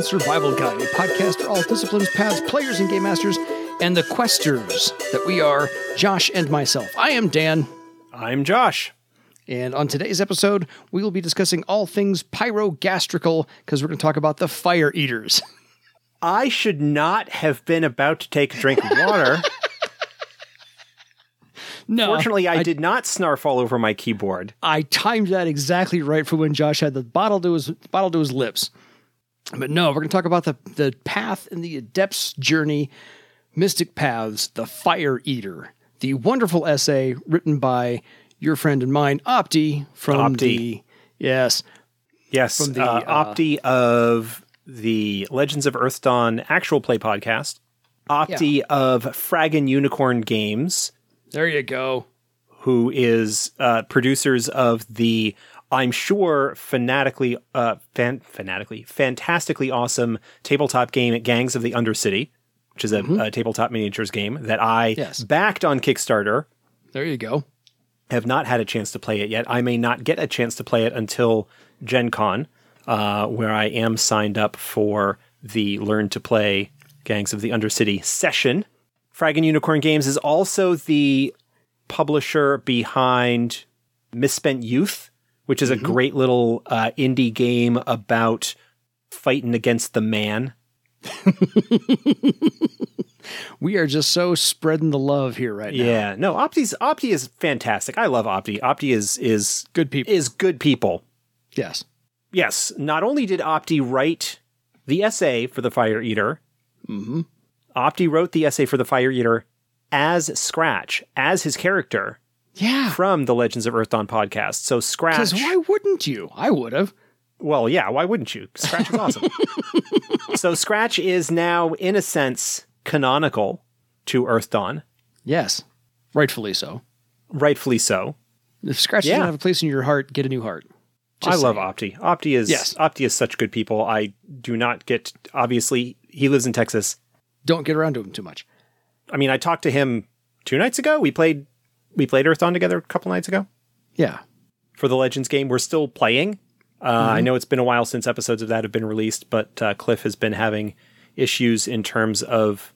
Earthdawn Survival Guide, a podcast for all disciplines, paths, players, and game masters, and the questers that we are, Josh and myself. I am Dan, I'm Josh. and on today's episode, we will be discussing all things pyrogastrical because we're going to talk about the fire eaters. I should not have been about to take a drink of water. No, Fortunately, I, did not snarf all over my keyboard. I timed that exactly right for when Josh had the bottle to his bottle to his lips. But no, we're going to talk about the the path in the adept's journey, mystic paths, the fire eater, the wonderful essay written by your friend and mine, Opti, from Opti. the yes, Yes, From the, uh, uh, Opti of the Legends of Earthdawn actual play podcast. Opti of Fraggin Unicorn Games, there you go. who is uh, producers of the I'm sure fanatically, uh, fan, fanatically, fantastically awesome tabletop game Gangs of the Undercity, which is a, a tabletop miniatures game that I Yes. backed on Kickstarter. There you go. have not had a chance to play it yet. I may not get a chance to play it until Gen Con, uh, where I am signed up for the Learn to Play Gangs of the Undercity session. Fraggin Unicorn Games is also the publisher behind Misspent Youth, which is a great little uh, indie game about fighting against the man. We are just so spreading the love here right now. Yeah, no, Opti's Opti is fantastic. I love Opti. Opti is is Good people. is good people. yes. Yes, not only did Opti write the essay for the Fire Eater, Mm-hmm. Opti wrote the essay for the Fire Eater as Scratch, as his character Yeah. from the Legends of Earthdawn podcast. So Scratch, Because why wouldn't you? I would have. well, yeah, why wouldn't you? Scratch is awesome. so Scratch is now, in a sense, canonical to Earthdawn, Yes. Rightfully so. rightfully so. If Scratch Yeah. doesn't have a place in your heart, get a new heart. I Just love. Opti. Opti is Yes. Opti is such good people. I do not get obviously he lives in Texas. Don't get around to him too much. I mean, I talked to him two nights ago. We played we played Earthdawn together a couple nights ago Yeah. for the Legends game. We're still playing. Uh, I know it's been a while since episodes of that have been released, but uh, Cliff has been having issues in terms of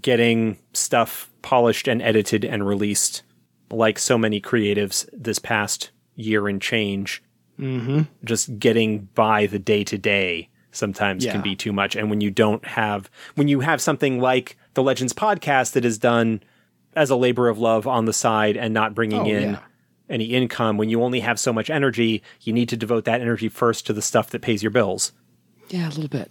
getting stuff polished and edited and released, like so many creatives this past year and change. Mm-hmm. Just getting by the day to day sometimes Yeah. can be too much. And when you don't have, when you have something like the Legends podcast that is done as a labor of love on the side and not bringing Oh, in yeah. any income, when you only have so much energy, you need to devote that energy first to the stuff that pays your bills. Yeah, a little bit.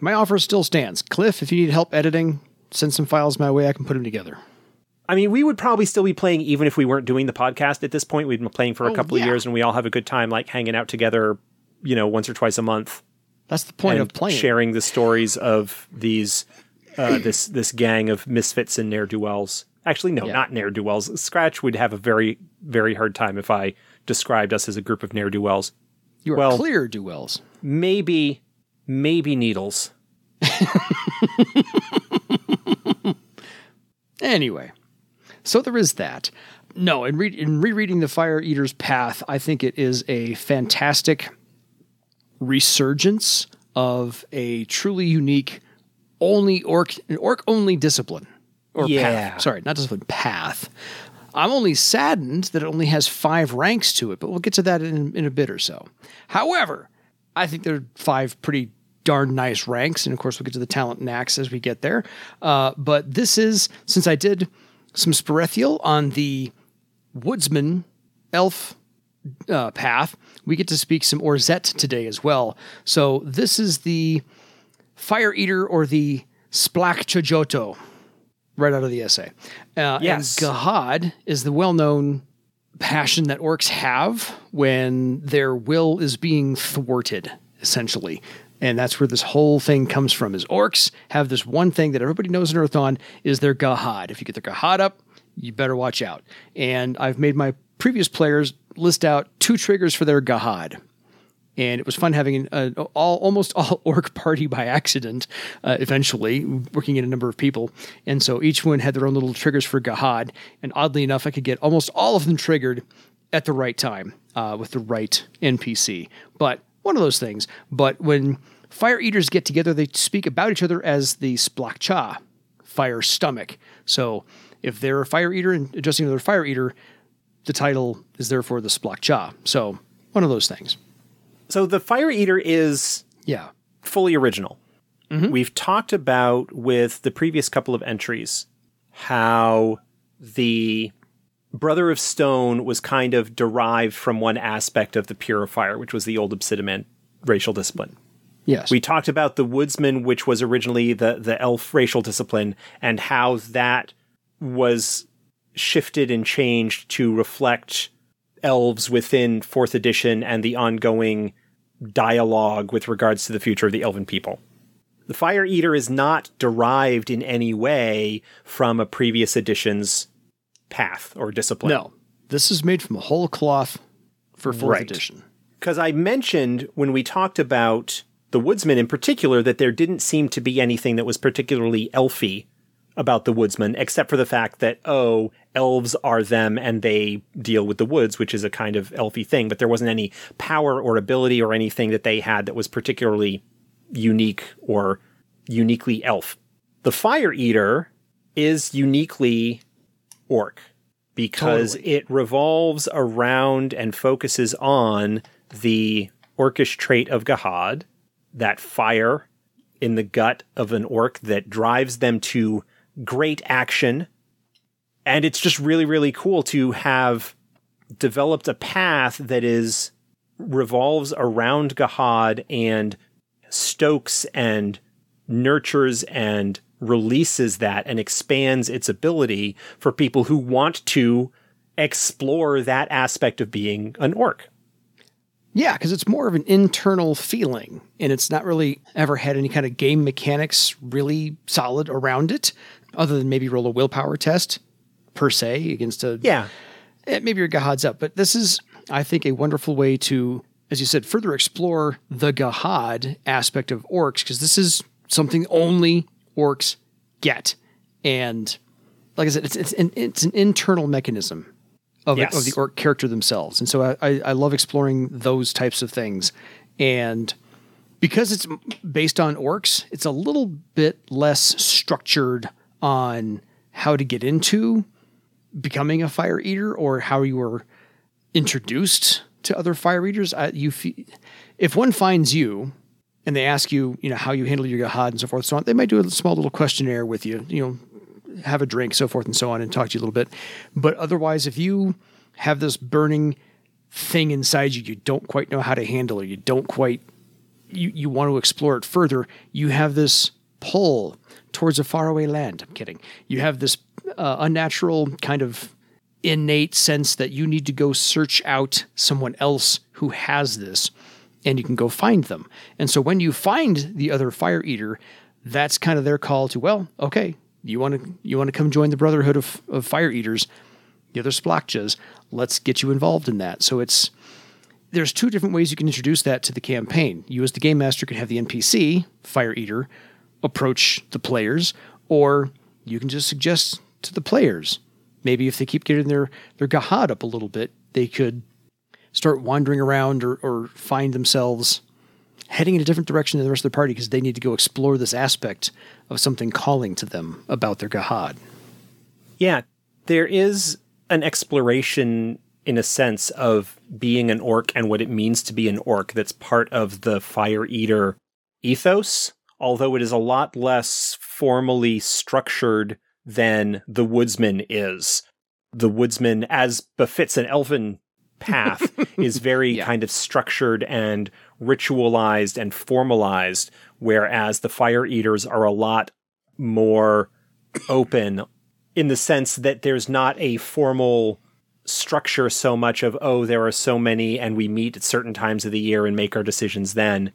My offer still stands. Cliff, if you need help editing, send some files my way. I can put them together. I mean, we would probably still be playing even if we weren't doing the podcast at this point. We've been playing for a Oh, couple yeah. of years and we all have a good time, like hanging out together, you know, once or twice a month. That's the point of playing. sharing the stories of these uh, this this gang of misfits and ne'er do wells. Actually, no, Yeah. not ne'er do wells. Scratch would have a very very hard time if I described us as a group of ne'er do wells. You are well- clear, duels. Maybe maybe needles. Anyway, so there is that. No, in, re- in rereading The Fire Eater's Path, I think it is a fantastic resurgence of a truly unique, only orc, orc only discipline. Or Yeah. path. Sorry, not discipline, path. I'm only saddened that it only has five ranks to it, but we'll get to that in, in a bit or so. However, I think there are five pretty darn nice ranks, and of course, we'll get to the talent knacks as we get there. Uh, but this is, since I did some Sperethiel on the Woodsman Elf uh, path, we get to speak some Orzet today as well. So this is the Fire Eater or the Splak Chojoto, right out of the essay. Uh, Yes. And Gahad is the well known passion that orcs have when their will is being thwarted, essentially. And that's where this whole thing comes from is orcs have this one thing that everybody knows in Earthdawn is their Gahad. If you get their Gahad up, you better watch out. And I've made my previous players list out two triggers for their Gahad and it was fun having an all almost all orc party by accident. Uh, eventually, working in a number of people, and so each one had their own little triggers for Gahad. And oddly enough, I could get almost all of them triggered at the right time uh, with the right NPC. But one of those things. But when fire eaters get together, they speak about each other as the Splachcha, fire stomach. So if they're a fire eater and adjusting to their fire eater, the title is therefore the Splachcha. So one of those things. So the Fire Eater is Yeah. fully original. Mm-hmm. We've talked about with the previous couple of entries how the Brother of Stone was kind of derived from one aspect of the Purifier, which was the old Obsidiman racial discipline. Yes. We talked about the Woodsman, which was originally the, the elf racial discipline, and how that was shifted and changed to reflect elves within fourth edition and the ongoing dialogue with regards to the future of the elven people. The Fire Eater is not derived in any way from a previous edition's path or discipline. no. This is made from a whole cloth for fourth Right. edition. because I mentioned when we talked about the Woodsman in particular that there didn't seem to be anything that was particularly elfy about the Woodsman, except for the fact that, oh, elves are them and they deal with the woods, which is a kind of elfy thing, but there wasn't any power or ability or anything that they had that was particularly unique or uniquely elf. The Fire Eater is uniquely orc because Totally. it revolves around and focuses on the orcish trait of Gahad, that fire in the gut of an orc that drives them to great action. And it's just really, really cool to have developed a path that is revolves around Gahad and stokes and nurtures and releases that and expands its ability for people who want to explore that aspect of being an orc. Yeah, because it's more of an internal feeling, and it's not really ever had any kind of game mechanics really solid around it, other than maybe roll a willpower test per se against a Yeah. eh, maybe your Gahad's up. But this is, I think, a wonderful way to, as you said, further explore the Gahad aspect of orcs, because this is something only orcs get. And like I said, it's it's an, it's an internal mechanism of, Yes. of the orc character themselves. And so I, I, I love exploring those types of things. And because it's based on orcs, it's a little bit less structured on how to get into becoming a fire eater or how you were introduced to other fire eaters. I, you, fe- if one finds you and they ask you, you know, how you handle your Gahad and so forth, and so on, they might do a small little questionnaire with you, you know, have a drink, so forth and so on, and talk to you a little bit. But otherwise, if you have this burning thing inside you, you don't quite know how to handle it, you don't quite, you, you want to explore it further, you have this pull towards a faraway land. I'm kidding. You have this uh, unnatural kind of innate sense that you need to go search out someone else who has this and you can go find them. And so when you find the other fire eater, that's kind of their call to, well, okay, you want to you want to come join the brotherhood of, of fire eaters, the other splachas, let's get you involved in that. So it's there's two different ways you can introduce that to the campaign. You as the game master can have the NPC, fire eater, approach the players, or you can just suggest to the players. Maybe if they keep getting their their gahad up a little bit, they could start wandering around or, or find themselves heading in a different direction than the rest of the party because they need to go explore this aspect of something calling to them about their gahad. Yeah, there is an exploration in a sense of being an orc and what it means to be an orc that's part of the fire eater ethos, although it is a lot less formally structured than the woodsman is. The woodsman, as befits an elven path, is very Yeah. kind of structured and ritualized and formalized, whereas the fire eaters are a lot more open in the sense that there's not a formal structure so much of oh there are so many and we meet at certain times of the year and make our decisions then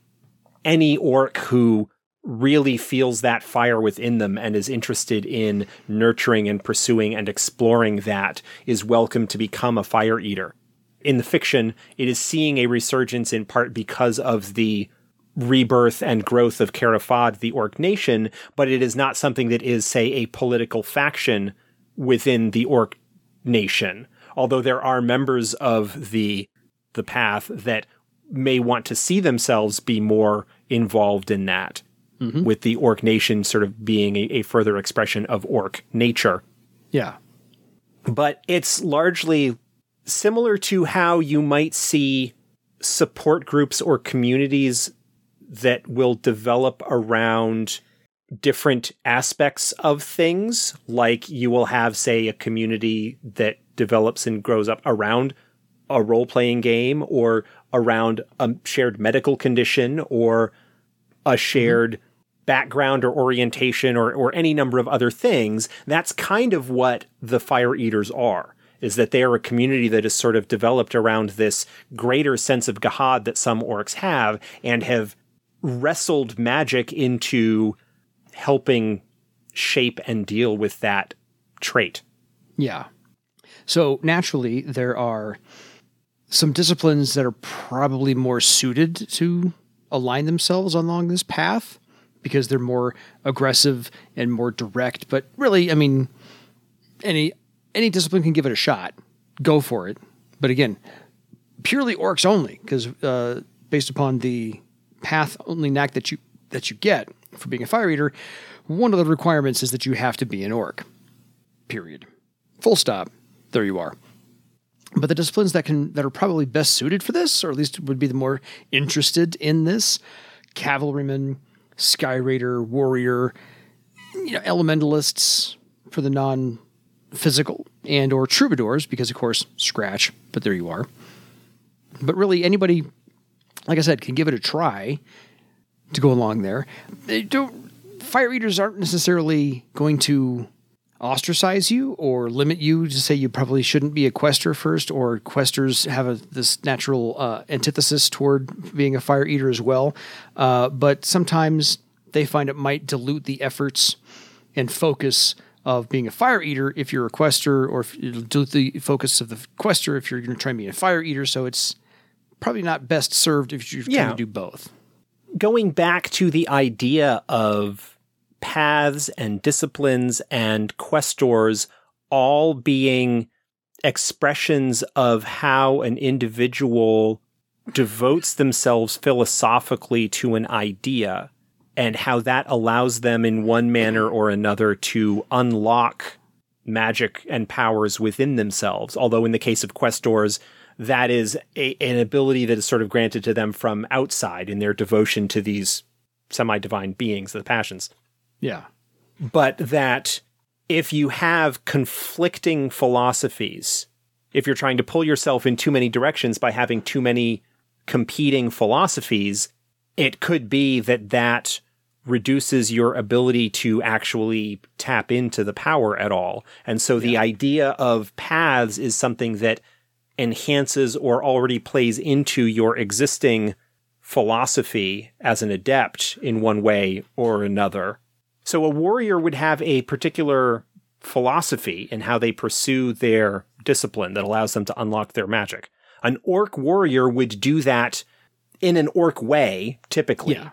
any orc who really feels that fire within them and is interested in nurturing and pursuing and exploring that is welcome to become a fire eater in the fiction it is seeing a resurgence in part because of the rebirth and growth of Cara Fahd, the Orc nation, but it is not something that is, say, a political faction within the Orc nation. Although there are members of the the path that may want to see themselves be more involved in that, Mm-hmm. with the Orc Nation sort of being a, a further expression of Orc nature. Yeah. But it's largely similar to how you might see support groups or communities that will develop around different aspects of things. Like you will have, say, a community that develops and grows up around a role playing game or around a shared medical condition or a mm-hmm. shared background or orientation or, or any number of other things. That's kind of what the Fire Eaters are. Is that they are a community that is sort of developed around this greater sense of Gahad that some orcs have and have wrestled magic into helping shape and deal with that trait. Yeah. So naturally, there are some disciplines that are probably more suited to align themselves along this path because they're more aggressive and more direct. But really, I mean, any any discipline can give it a shot. Go for it. But again, purely orcs only, because uh, based upon the path only knack that you that you get for being a fire eater, one of the requirements is that you have to be an orc. Period. Full stop. There you are. But the disciplines that can that are probably best suited for this, or at least would be the more interested in this, cavalryman, sky raider, warrior, you know, elementalists for the non physical, and or troubadours, because of course, scratch, but there you are. But really anybody, like I said, can give it a try to go along there. They don't fire eaters aren't necessarily going to ostracize you or limit you to say you probably shouldn't be a quester first, or questers have a, this natural uh, antithesis toward being a fire eater as well. Uh, but sometimes they find it might dilute the efforts and focus of being a fire eater if you're a quester, or dilute the focus of the quester if you're going to try and be a fire eater. So it's probably not best served if you're Yeah. trying to do both. going back to the idea of paths and disciplines and questors all being expressions of how an individual devotes themselves philosophically to an idea and how that allows them in one manner or another to unlock magic and powers within themselves. Although in the case of questors, that is a, an ability that is sort of granted to them from outside in their devotion to these semi-divine beings, the passions. Yeah. But that if you have conflicting philosophies, if you're trying to pull yourself in too many directions by having too many competing philosophies, it could be that that reduces your ability to actually tap into the power at all. And so the idea of paths is something that enhances or already plays into your existing philosophy as an adept in one way or another. So a warrior would have a particular philosophy in how they pursue their discipline that allows them to unlock their magic. An orc warrior would do that in an orc way, typically. Yeah.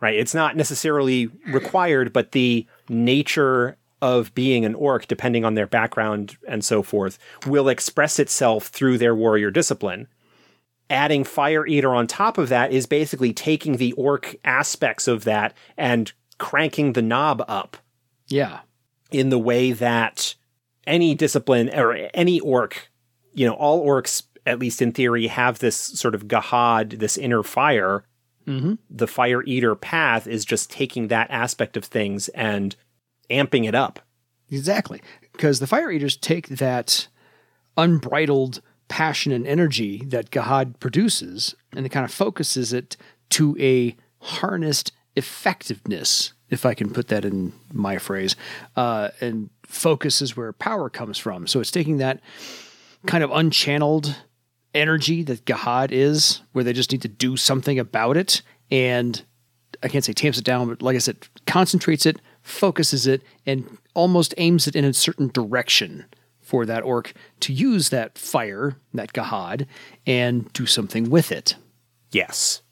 Right? It's not necessarily required, but the nature of being an orc, depending on their background and so forth, will express itself through their warrior discipline. Adding Fire Eater on top of that is basically taking the orc aspects of that and cranking the knob up Yeah. in the way that any discipline or any orc, you know, all orcs, at least in theory, have this sort of gahad, this inner fire. Mm-hmm. The fire eater path is just taking that aspect of things and amping it up. Exactly. Because the fire eaters take that unbridled passion and energy that Gahad produces and it kind of focuses it to a harnessed effectiveness, if I can put that in my phrase, uh, and focus is where power comes from. So it's taking that kind of unchanneled energy that Gahad is, where they just need to do something about it. And I can't say tamps it down, but like I said, concentrates it, focuses it, and almost aims it in a certain direction for that orc to use that fire, that Gahad, and do something with it. Yes.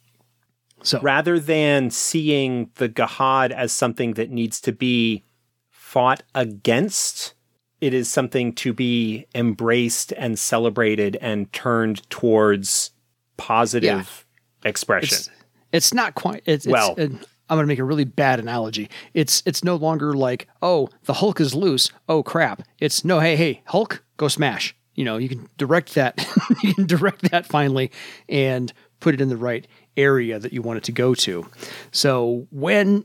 So Rather than seeing the Gahad as something that needs to be fought against, it is something to be embraced and celebrated and turned towards positive expression. it's, It's not quite. It's, Well- it's, uh, I'm going to make a really bad analogy. It's it's no longer like, oh, the Hulk is loose. Oh crap! It's no, hey, hey, Hulk, go smash. You know, you can direct that. you can direct that finally and put it in the right area that you want it to go to. So when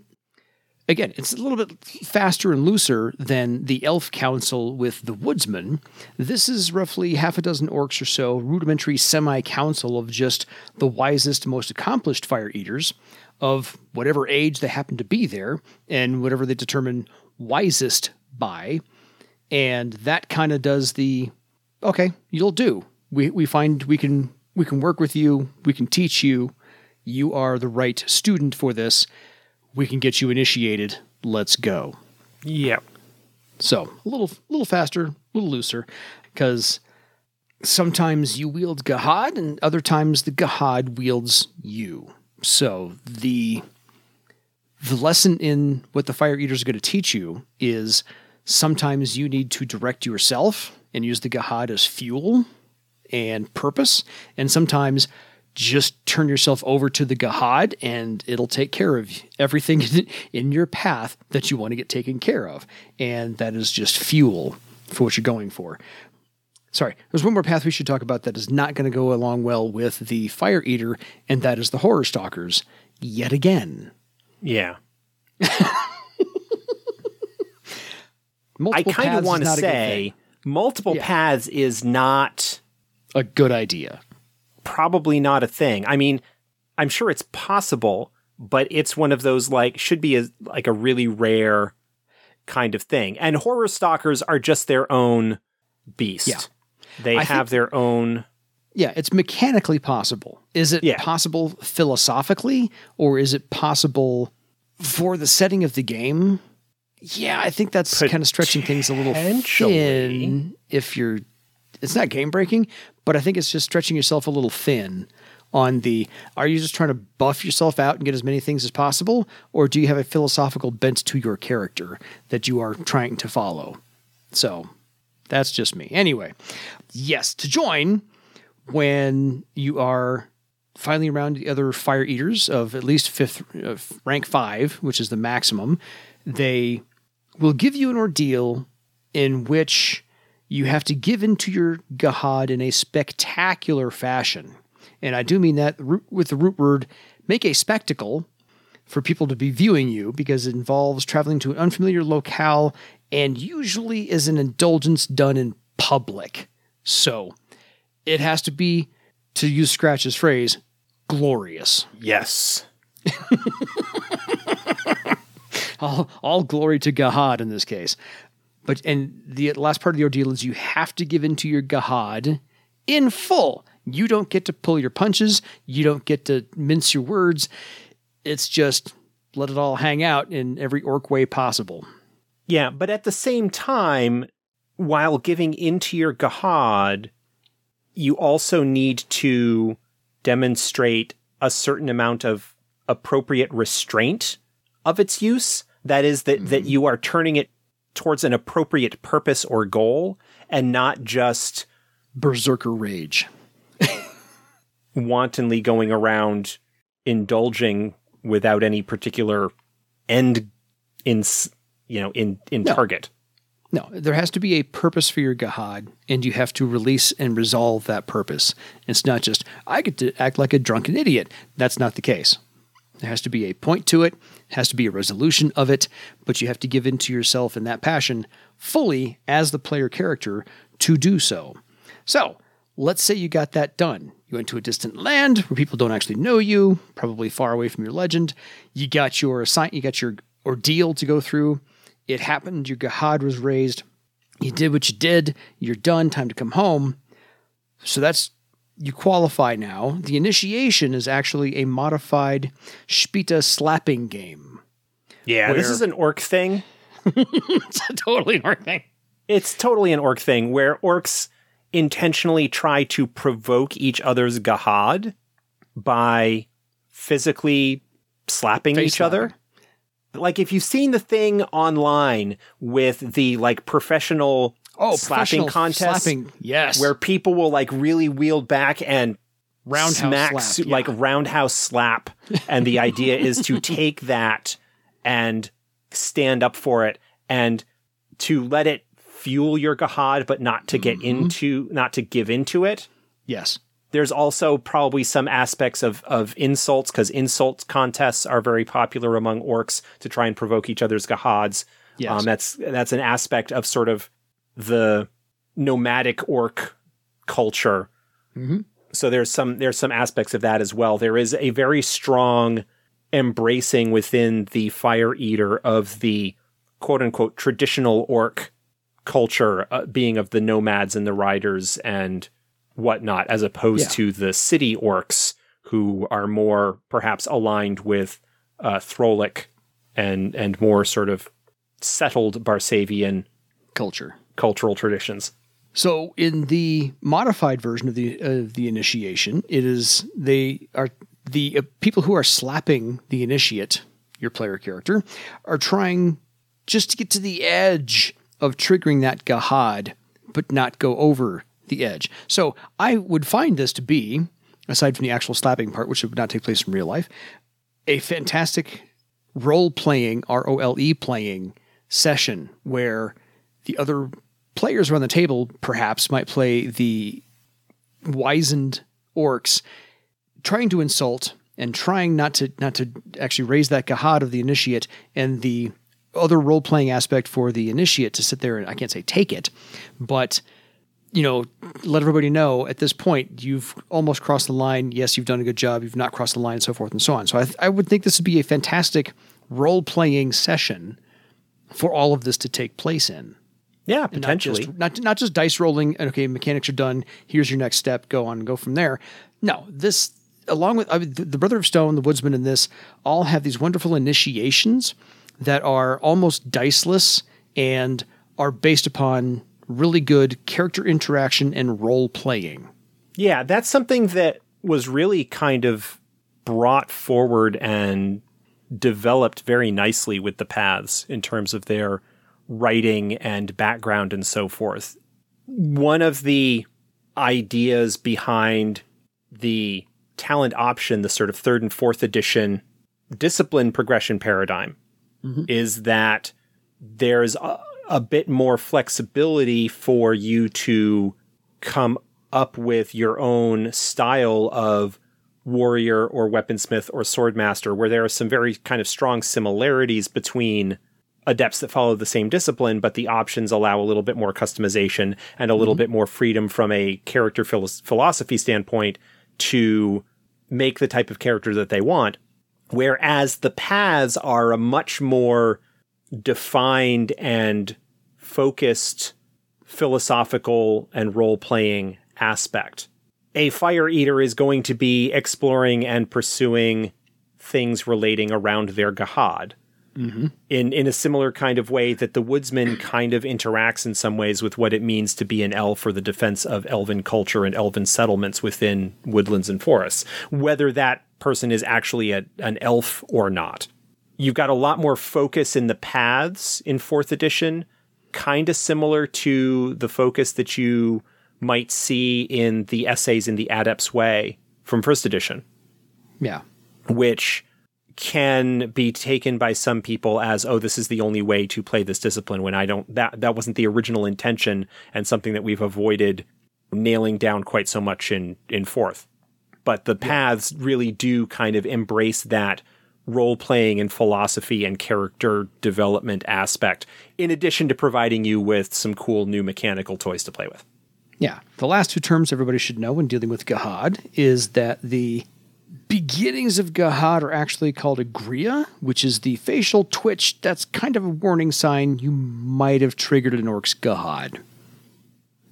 again, it's a little bit faster and looser than the Elf Council with the Woodsman. This is roughly half a dozen orcs or so, rudimentary semi council of just the wisest, most accomplished fire eaters of whatever age they happen to be there and whatever they determine wisest by. And that kind of does the okay, you'll do. We we find we can we can work with you, we can teach you. You are the right student for this we can get you initiated. Let's go. Yeah. So a little, little faster, a little looser, because sometimes you wield Gahad, and other times the Gahad wields you. So the the lesson in what the fire eaters are going to teach you is sometimes you need to direct yourself and use the Gahad as fuel and purpose, and sometimes just turn yourself over to the Gahad and it'll take care of everything in your path that you want to get taken care of. And that is just fuel for what you're going for. Sorry, there's one more path we should talk about that is not going to go along well with the Fire Eater, and that is the Horror Stalkers yet again. Yeah. Multiple I kind of want to not a good say multiple Yeah. paths is not a good idea. Probably not a thing. I mean, I'm sure it's possible, but it's one of those like should be a like a really rare kind of thing. And horror stalkers are just their own beast. Yeah. They I have think- their own Yeah, it's mechanically possible. Is it Yeah. possible philosophically, or is it possible for the setting of the game? Yeah, I think that's kind of stretching things a little thin. If you're, it's not game breaking, but I think it's just stretching yourself a little thin. On the, are you just trying to buff yourself out and get as many things as possible, or do you have a philosophical bent to your character that you are trying to follow? So, that's just me. Anyway, yes, to join when you are finally around the other fire eaters of at least fifth uh, rank five, which is the maximum, they will give you an ordeal in which you have to give into your Gahad in a spectacular fashion. And I do mean that root- with the root word, make a spectacle for people to be viewing you because it involves traveling to an unfamiliar locale and usually is an indulgence done in public. So it has to be, to use Scratch's phrase, glorious. yes. All, all glory to Gahad in this case. But and the last part of the ordeal is you have to give into your Gahad in full. You don't get to pull your punches. You don't get to mince your words. It's just let it all hang out in every orc way possible. Yeah, but at the same time, while giving into your Gahad, you also need to demonstrate a certain amount of appropriate restraint of its use. That is, that, that mm-hmm. you are turning it towards an appropriate purpose or goal and not just Berserker rage. wantonly going around indulging without any particular end in, you know, in, in No. target. No, there has to be a purpose for your Gahad, and you have to release and resolve that purpose. It's not just, I get to act like a drunken idiot. That's not the case. There has to be a point to it, has to be a resolution of it, but you have to give into yourself and that passion fully as the player character to do so. So, let's say you got that done. You went to a distant land where people don't actually know you, probably far away from your legend. You got your assign, you got your ordeal to go through. It happened. Your Gahad was raised. You did what you did. You're done. Time to come home. So that's you qualify now. The initiation is actually a modified Spita slapping game. Yeah, this is an orc thing. It's totally an orc thing. It's totally an orc thing where orcs intentionally try to provoke each other's gahad by physically slapping Face each other. Like if you've seen the thing online with the like professional Oh, slapping contest Slapping. Yes. where people will like really wield back and Roundhouse smack, slap, yeah. like roundhouse slap, and the idea is to take that and stand up for it and to let it fuel your Gahad, but not to get Mm-hmm. into, not to give into it. Yes. There's also probably some aspects of of insults because insult contests are very popular among orcs to try and provoke each other's Gahads. Yes. Um, that's that's an aspect of sort of the nomadic orc culture. Mhm. So there's some there's some aspects of that as well. There is a very strong embracing within the fire eater of the quote unquote traditional orc culture, uh, being of the nomads and the riders and whatnot, as opposed Yeah. to the city orcs who are more perhaps aligned with uh, Throalic and and more sort of settled Barsaivian Culture. Cultural traditions. So in the modified version of the of the initiation, it is they are the uh, people who are slapping the initiate, your player character, are trying just to get to the edge of triggering that Gahad, but not go over the edge. So I would find this to be, aside from the actual slapping part, which would not take place in real life, a fantastic role playing, R O L E playing session where the other players around the table perhaps might play the wizened orcs trying to insult and trying not to not to actually raise that gahad of the initiate and the other role playing aspect for the initiate to sit there and I can't say take it, but you know, let everybody know at this point you've almost crossed the line. Yes, you've done a good job. You've not crossed the line, so forth and so on. So I, I would think this would be a fantastic role playing session for all of this to take place in. Yeah, Not potentially. just, not, not just dice rolling. and, Okay, mechanics are done. Here's your next step. Go on and go from there. No, this, along with I mean, the, the Brother of Stone, the Woodsman, and this all have these wonderful initiations that are almost diceless and are based upon really good character interaction and role playing. Yeah, that's something that was really kind of brought forward and developed very nicely with the paths in terms of their writing and background and so forth. One of the ideas behind the talent option, the sort of third and fourth edition discipline progression paradigm, mm-hmm. is that there's a, a bit more flexibility for you to come up with your own style of warrior or weaponsmith or swordmaster, where there are some very kind of strong similarities between adepts that follow the same discipline, but the options allow a little bit more customization and a little mm-hmm. bit more freedom from a character philo- philosophy standpoint to make the type of character that they want. Whereas the paths are a much more defined and focused philosophical and role playing aspect. A fire eater is going to be exploring and pursuing things relating around their Gahad. Mm-hmm. In, in a similar kind of way that the woodsman kind of interacts in some ways with what it means to be an elf for the defense of elven culture and elven settlements within woodlands and forests, whether that person is actually a, an elf or not. You've got a lot more focus in the paths in fourth edition, kind of similar to the focus that you might see in the essays in the Adept's Way from first edition, Yeah. which can be taken by some people as oh this is the only way to play this discipline when I don't that that wasn't the original intention and something that we've avoided nailing down quite so much in in fourth but the paths really do kind of embrace that role playing and philosophy and character development aspect, in addition to providing you with some cool new mechanical toys to play with. Yeah. The last two terms everybody should know when dealing with Gahad is that the beginnings of Gahad are actually called Agria, which is the facial twitch. That's kind of a warning sign you might have triggered an orc's Gahad.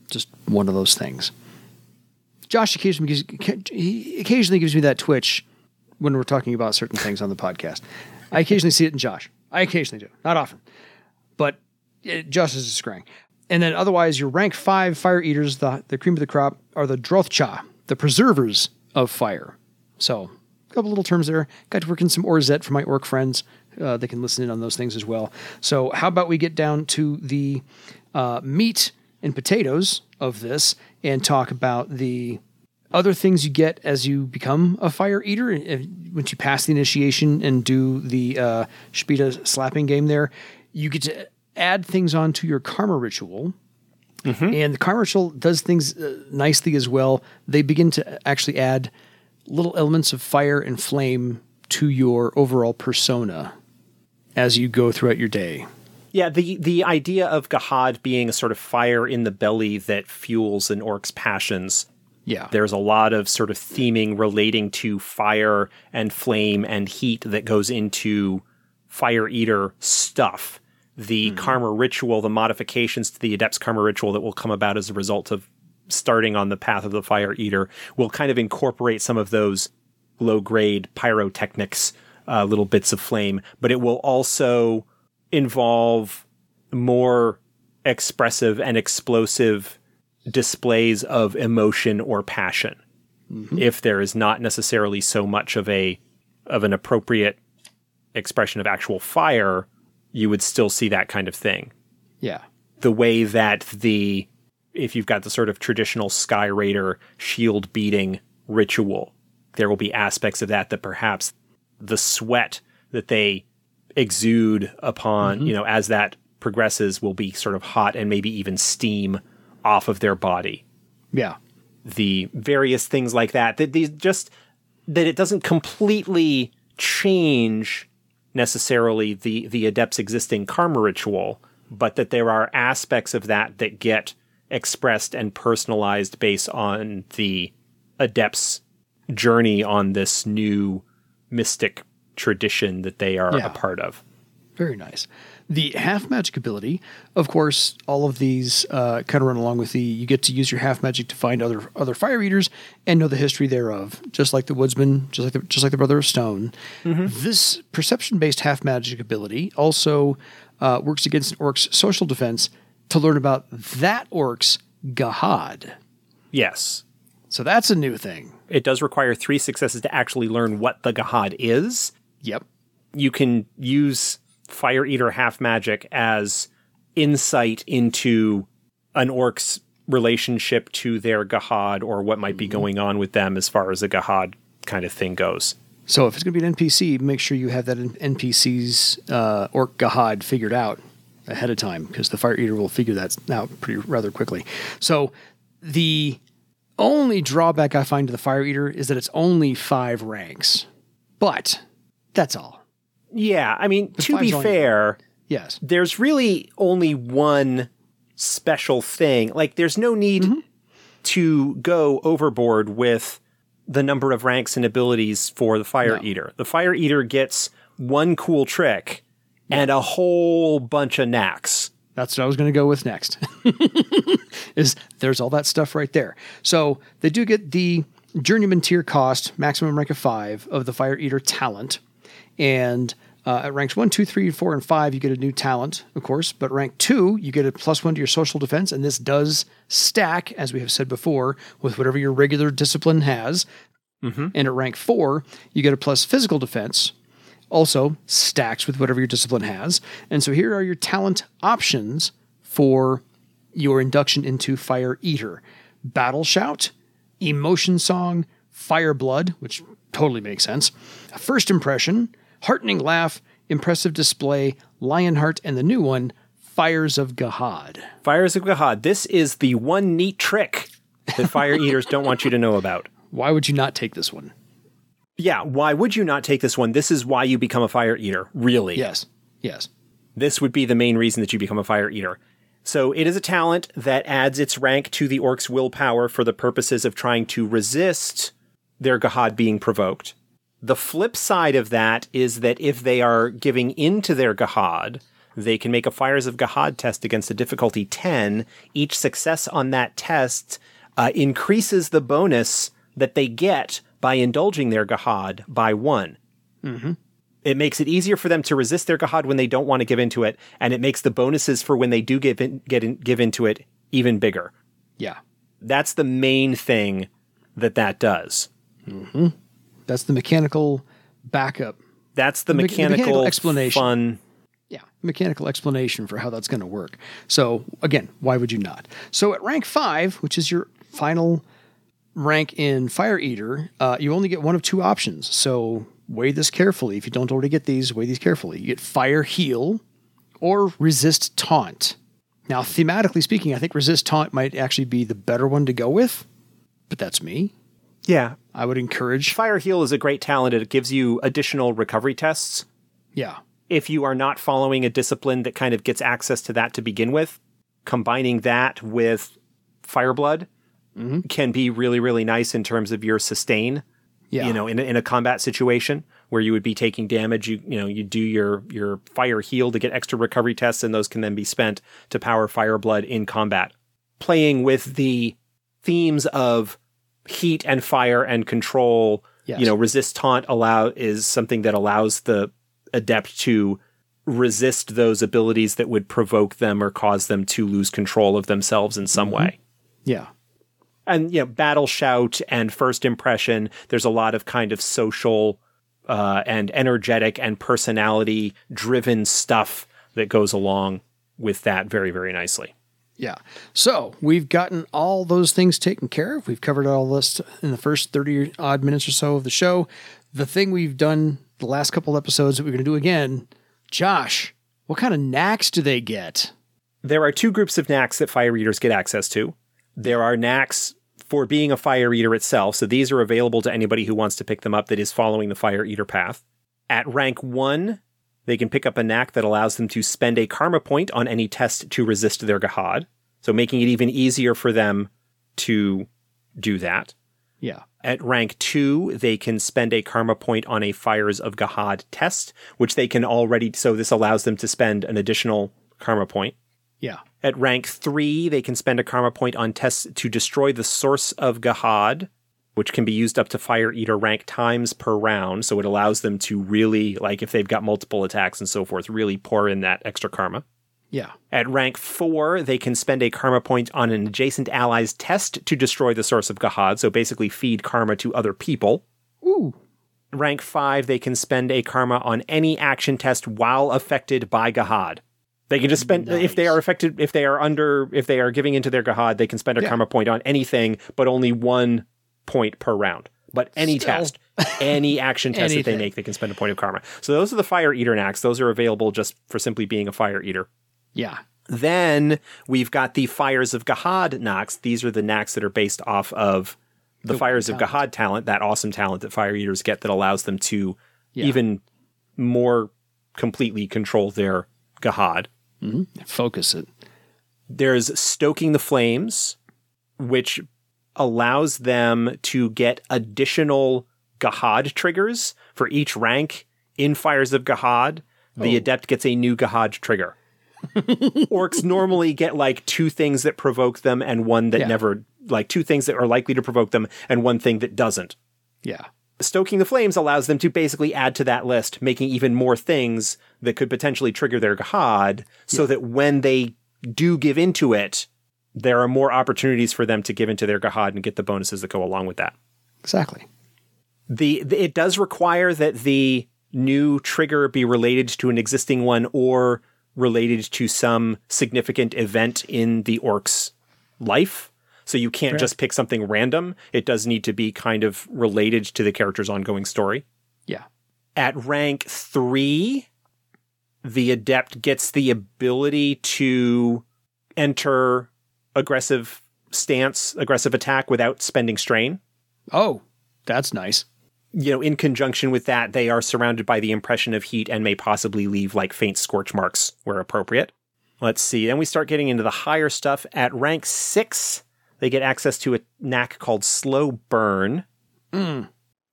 Just one of those things. Josh occasionally gives, he occasionally gives me that twitch when we're talking about certain things on the podcast. I occasionally see it in Josh. I occasionally do, not often, but it, Josh is a scrying. And then otherwise, your rank five fire eaters, the, the cream of the crop, are the Drothcha, the preservers of fire. So, a couple little terms there. Got to work in some Orzet for my orc friends. Uh, they can listen in on those things as well. So, how about we get down to the uh, meat and potatoes of this and talk about the other things you get as you become a fire eater, once you pass the initiation and do the uh, Shpita slapping game there, you get to add things onto your karma ritual. And the karma ritual does things uh, nicely as well. They begin to actually add little elements of fire and flame to your overall persona as you go throughout your day. Yeah, the the idea of Gahad being a sort of fire in the belly that fuels an orc's passions. Yeah. There's a lot of sort of theming relating to fire and flame and heat that goes into fire eater stuff. The mm-hmm. karma ritual, the modifications to the adept's karma ritual that will come about as a result of starting on the path of the fire eater will kind of incorporate some of those low grade pyrotechnics, uh, little bits of flame, but it will also involve more expressive and explosive displays of emotion or passion. If there is not necessarily so much of a of an appropriate expression of actual fire, you would still see that kind of thing. Yeah. The way that the if you've got the sort of traditional Sky Raider shield beating ritual, there will be aspects of that that perhaps the sweat that they exude upon, mm-hmm. you know, as that progresses will be sort of hot and maybe even steam off of their body. Yeah. The various things like that, that these just that it doesn't completely change necessarily the the adept's existing karma ritual, but that there are aspects of that that get expressed and personalized based on the adept's journey on this new mystic tradition that they are Yeah. a part of. Very nice. The half magic ability, of course, all of these uh, kind of run along with the you get to use your half magic to find other other fire eaters and know the history thereof, just like the woodsman, just like the, just like the brother of stone. This perception based half magic ability also uh, works against an orc's social defense to learn about that orc's gahad. Yes. So that's a new thing. It does require three successes to actually learn what the Gahad is. Yep. You can use Fire Eater half magic as insight into an orc's relationship to their Gahad or what might be going on with them as far as a Gahad kind of thing goes. So if it's going to be an NPC, make sure you have that NPC's uh, Orc Gahad figured out ahead of time because the Fire Eater will figure that out pretty rather quickly. So the only drawback I find to the Fire Eater is that it's only five ranks, but that's all. Yeah, I mean, to five's be only- fair, Yes. there's really only one special thing. Like, there's no need mm-hmm. to go overboard with the number of ranks and abilities for the Fire Eater. The Fire Eater gets one cool trick and a whole bunch of knacks. That's what I was going to go with next. is there's all that stuff right there. So they do get the journeyman tier cost, maximum rank of five of the Fire Eater talent, and uh, at ranks one, two, three, four, and five, you get a new talent, of course. But rank two, you get a plus one to your social defense, and this does stack, as we have said before, with whatever your regular discipline has. And at rank four, you get a plus physical defense, also stacks with whatever your discipline has. And so here are your talent options for your induction into Fire Eater Battle Shout, Emotion Song, Fire Blood, which totally makes sense, First Impression, Heartening Laugh, Impressive Display, Lionheart, and the new one, Fires of Gahad. Fires of Gahad. This is the one neat trick that Fire Eaters don't want you to know about. Why would you not take this one? Yeah, why would you not take this one? This is why you become a Fire Eater, really. Yes, yes. This would be the main reason that you become a fire eater. So it is a talent that adds its rank to the orc's willpower for the purposes of trying to resist their Gahad being provoked. The flip side of that is that if they are giving in to their Gahad, they can make a Fires of Gahad test against a difficulty 10. Each success on that test uh, increases the bonus that they get by indulging their Gahad by one mm-hmm. it makes it easier for them to resist their Gahad when they don't want to give into it, and it makes the bonuses for when they do give in, get in, give into it even bigger. Yeah. That's the main thing that that does. Mm-hmm. That's the mechanical backup. That's the, the mechanical, mechanical explanation. Fun. Yeah, mechanical explanation for how that's going to work. So again, why would you not? So at rank five, which is your final rank in Fire Eater, uh, you only get one of two options. So weigh this carefully. If you don't already get these, weigh these carefully. You get Fire Heal or Resist Taunt. Now, thematically speaking, I think Resist Taunt might actually be the better one to go with, but that's me. Yeah. I would encourage. Fire Heal is a great talent. It gives you additional recovery tests. Yeah. If you are not following a discipline that kind of gets access to that to begin with, combining that with Fireblood Mm-hmm. can be really, really nice in terms of your sustain. Yeah. You know, in a, in a combat situation where you would be taking damage, you you know, you do your your fire heal to get extra recovery tests, and those can then be spent to power fire blood in combat. Playing with the themes of heat and fire and control, Yes. you know, resist taunt allow is something that allows the adept to resist those abilities that would provoke them or cause them to lose control of themselves in some mm-hmm. way Yeah. And you know battle shout and first impression there's a lot of kind of social uh, and energetic and personality driven stuff that goes along with that very very nicely Yeah. So we've gotten all those things taken care of. We've covered all this in the first 30 odd minutes or so of the show. The thing we've done the last couple episodes that we're going to do again, Josh, what kind of knacks do they get? there are two groups of knacks that fire eaters get access to there are knacks for being a fire eater itself so these are available to anybody who wants to pick them up that is following the fire eater path at rank 1 they can pick up a knack that allows them to spend a karma point on any test to resist their Gahad, so making it even easier for them to do that. Yeah. At rank 2, they can spend a karma point on a Fires of Gahad test, which they can already, so this allows them to spend an additional karma point. Yeah. At rank 3, they can spend a karma point on tests to destroy the source of Gahad, which can be used up to Fire Eater rank times per round. So it allows them to really, like if they've got multiple attacks and so forth, really pour in that extra karma. Yeah. At rank 4, they can spend a karma point on an adjacent ally's test to destroy the source of Gahad, so basically feed karma to other people. Ooh. Rank 5, they can spend a karma on any action test while affected by Gahad. They can just spend if they are affected if they are under if they are giving into their Gahad, they can spend a Yeah. karma point on anything, but only one point per round. But any Still. test, any action test that they make, they can spend a point of karma. So those are the fire eater knacks. Those are available just for simply being a fire eater. Yeah. Then we've got the Fires of Gahad knacks. These are the knacks that are based off of the, The Fires of. Gahad talent, that awesome talent that Fire Eaters get that allows them to Yeah. even more completely control their Gahad. Mm-hmm. Focus it. There's Stoking the Flames, which allows them to get additional Gahad triggers for each rank in Fires of Gahad. The Oh. Adept gets a new Gahad trigger. Orks normally get like two things that provoke them and one that Yeah. never, like two things that are likely to provoke them and one thing that doesn't. Yeah. Stoking the Flames allows them to basically add to that list, making even more things that could potentially trigger their Gahad, so that when they do give into it, there are more opportunities for them to give into their Gahad and get the bonuses that go along with that. Exactly. The, the it does require that the new trigger be related to an existing one or related to some significant event in the ork's life. So you can't just pick something random. It does need to be kind of related to the character's ongoing story. Yeah. At rank three, the adept gets the ability to enter aggressive stance, aggressive attack without spending strain. Oh, that's nice. You know, in conjunction with that, they are surrounded by the impression of heat and may possibly leave like faint scorch marks where appropriate. Let's see. Then we start getting into the higher stuff. At rank six, they get access to a knack called Slow Burn.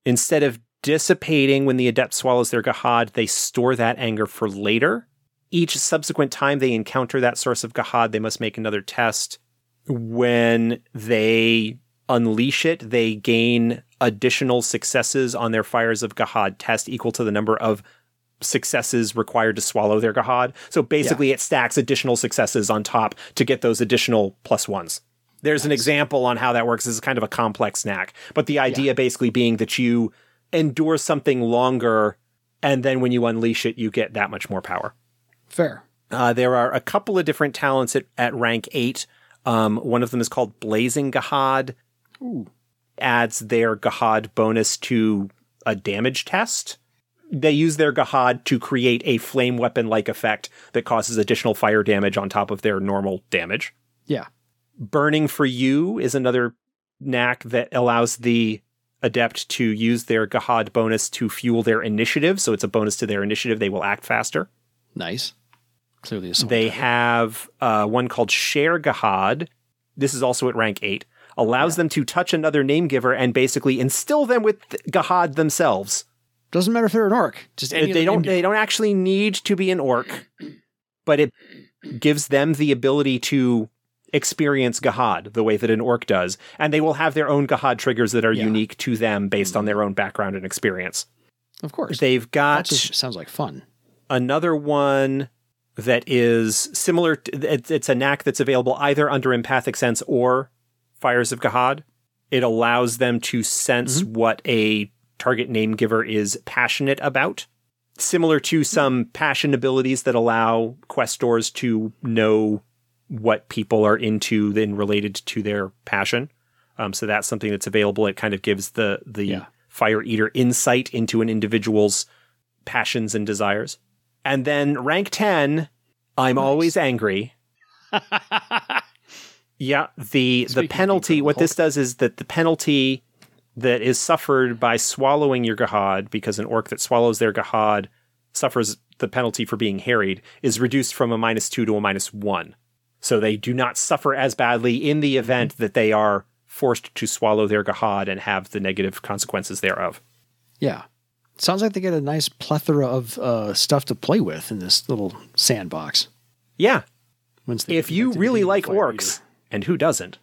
Instead of dissipating when the adept swallows their Gahad, they store that anger for later. Each subsequent time they encounter that source of Gahad, they must make another test. When they unleash it, they gain additional successes on their Fires of Gahad test equal to the number of successes required to swallow their Gahad. So basically, it stacks additional successes on top to get those additional plus ones. There's an example on how that works. This is kind of a complex knack, but the idea basically being that you endure something longer, and then when you unleash it, you get that much more power. Fair. Uh, there are a couple of different talents at, at rank eight. Um, one of them is called Blazing Gahad. adds their Gahad bonus to a damage test. They use their Gahad to create a flame weapon like effect that causes additional fire damage on top of their normal damage. Yeah. Burning for you is another knack that allows the adept to use their Gahad bonus to fuel their initiative. So it's a bonus to their initiative. They will act faster. Nice. Clearly, a They have uh, one called Share Gahad. This is also at rank eight. Allows them to touch another name giver and basically instill them with Gahad themselves. doesn't matter if they're an ork. Just they don't. They don't actually need to be an ork, but it gives them the ability to experience Gahad the way that an ork does, and they will have their own Gahad triggers that are Yeah. unique to them based on mm-hmm. their own background and experience. Of course. They've got sounds like fun. another one that is similar. To, it's, a knack that's available either under empathic sense or fires of Gahad. It allows them to sense mm-hmm. what a target name giver is passionate about. Similar to some passion abilities that allow questors to know what people are into then related to their passion. Um, so that's something that's available. It kind of gives the the Yeah. fire eater insight into an individual's passions and desires. And then rank 10, I'm always angry. yeah, the Speaking the penalty what this does is that the penalty that is suffered by swallowing your Gahad, because an ork that swallows their Gahad suffers the penalty for being harried, is reduced from a minus two to a minus one. So they do not suffer as badly in the event that they are forced to swallow their Gahad and have the negative consequences thereof. Yeah. Sounds like they get a nice plethora of uh, stuff to play with in this little sandbox. Yeah, Once they if you really like orks, and who doesn't,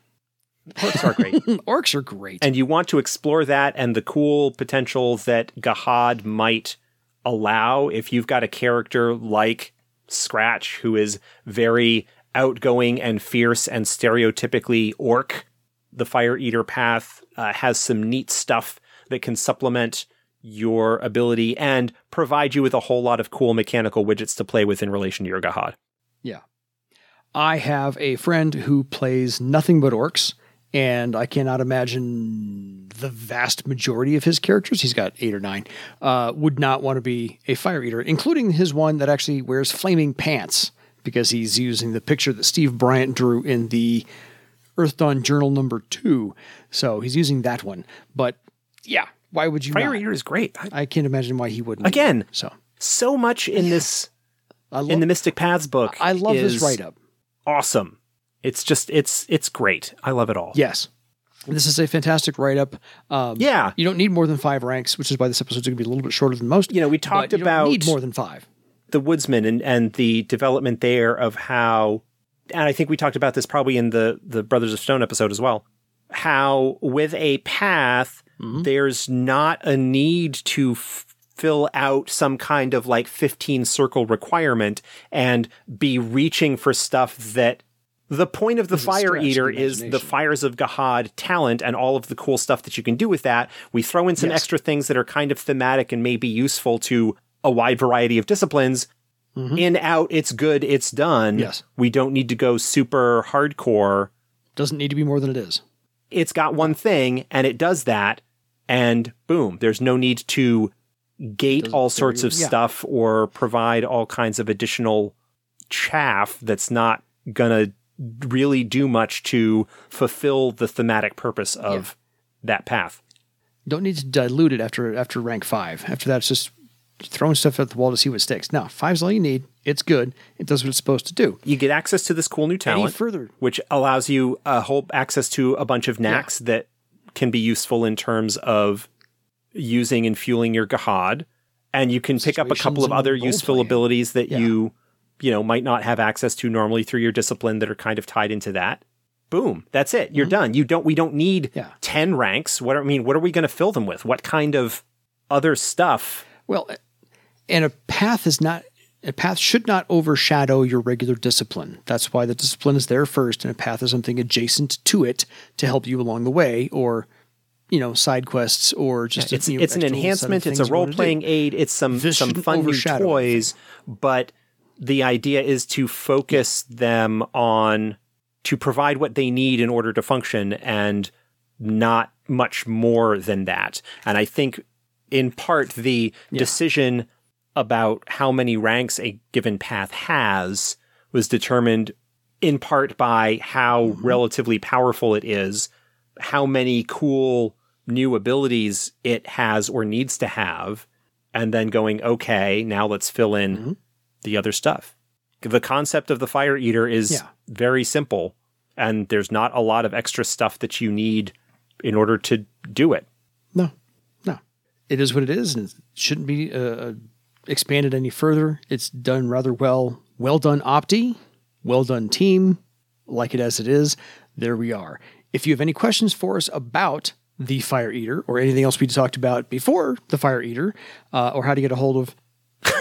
orks are great. orks are great. and you want to explore that and the cool potential that Gahad might allow if you've got a character like Scratch, who is very outgoing and fierce and stereotypically ork. The Fire Eater path uh, has some neat stuff that can supplement your ability and provide you with a whole lot of cool mechanical widgets to play with in relation to your Gahad. Yeah. I have a friend who plays nothing but orks, and I cannot imagine the vast majority of his characters, he's got eight or nine, uh, would not want to be a fire eater, including his one that actually wears flaming pants because he's using the picture that Steve Bryant drew in the Earthdawn Journal number two. So he's using that one. But yeah, why would you Fire not? Eater is great. I- I can't imagine why he wouldn't. Again, So so much in this I love, in the Mystic Paths book. I love is this write up. Awesome. It's just it's it's great. I love it all. Yes. This is a fantastic write up. Um, Yeah. You don't need more than five ranks, which is why this episode's going to be a little bit shorter than most. You know, we talked you don't about need more than five. The woodsman and, and the development there of how and I think we talked about this probably in the the Brothers of Stone episode as well. How with a path there's not a need to f- fill out some kind of like 15 circle requirement and be reaching for stuff that the point of the fire eater is the fires of Gahad talent and all of the cool stuff that you can do with that. We throw in some Yes. extra things that are kind of thematic and maybe useful to a wide variety of disciplines. In, out, it's good, it's done. Mm-hmm. Yes. We don't need to go super hardcore. Doesn't need to be more than it is. It's got one thing and it does that. And boom, there's no need to gate Doesn't- all sorts of yeah. stuff or provide all kinds of additional chaff that's not going to really do much to fulfill the thematic purpose of that path. Don't need to dilute it after after rank five. After that, it's just throwing stuff at the wall to see what sticks. No, five's all you need. It's good. It does what it's supposed to do. You get access to this cool new Any talent, further? which allows you a whole access to a bunch of knacks that can be useful in terms of using and fueling your Gahad. And you can pick up a couple of other useful abilities that Yeah. you, you know, might not have access to normally through your discipline that are kind of tied into that. Boom, that's it. You're done. You don't. We don't need Mm-hmm. Yeah. ten ranks. What I mean, what are we going to fill them with? What kind of other stuff? Well, and a path is not a path should not overshadow your regular discipline. That's why the discipline is there first, and a path is something adjacent to it to help you along the way, or you know, side quests, or just it's a, you know, it's an extra little set of enhancement. It's a things you wanna role playing aid. It's some This some fun new toys, but the idea is to focus them on to provide what they need in order to function and not much more than that. And I think in part the decision about how many ranks a given path has was determined in part by how relatively powerful it is, how many cool new abilities it has or needs to have, and then going, okay, now let's fill in the other stuff. The concept of the Fire Eater is Yeah. very simple, and there's not a lot of extra stuff that you need in order to do it. No, no. It is what it is, and it shouldn't be uh, expanded any further. It's done rather well. Well done, Opti. Well done, team. Like it as it is. There we are. If you have any questions for us about the Fire Eater or anything else we talked about before the Fire Eater, uh, or how to get a hold of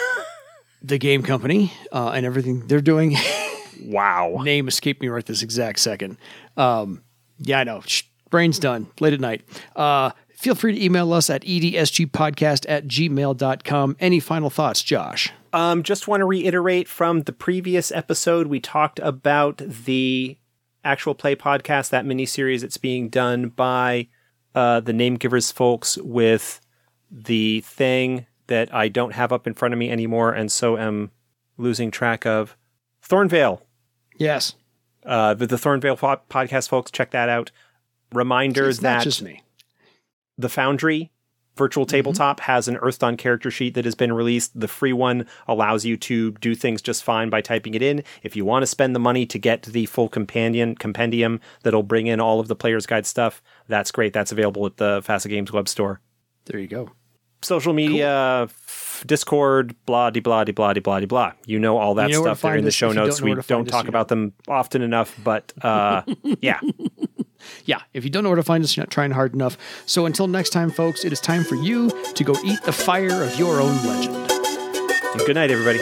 the game company uh, and everything they're doing, Wow. name escaped me right this exact second. Um, yeah, I know. Brain's done. Late at night. Uh, feel free to email us at edsgpodcast at gmail.com. Any final thoughts, Josh? Um, just want to reiterate from the previous episode, we talked about the actual play podcast, that miniseries that's being done by uh, the Name Givers folks with the thing that I don't have up in front of me anymore, and so am losing track of. Thornvale. Yes. Uh, the, the Thornvale po- podcast folks, check that out. Reminder It's not that just me. The Foundry virtual tabletop has an Earthdawn character sheet that has been released. The free one allows you to do things just fine by typing it in. If you want to spend the money to get the full companion compendium that'll bring in all of the player's guide stuff, that's great. That's available at the FASA Games web store. There you go. Social media, f- Discord, blah de blah de blah de blah de blah. You know all that You know stuff. They're in the show notes. don't We don't talk about them often enough, but uh, yeah. Yeah, if you don't know where to find us, you're not trying hard enough. So until next time, folks, it is time for you to go eat the fire of your own legend. And good night, everybody.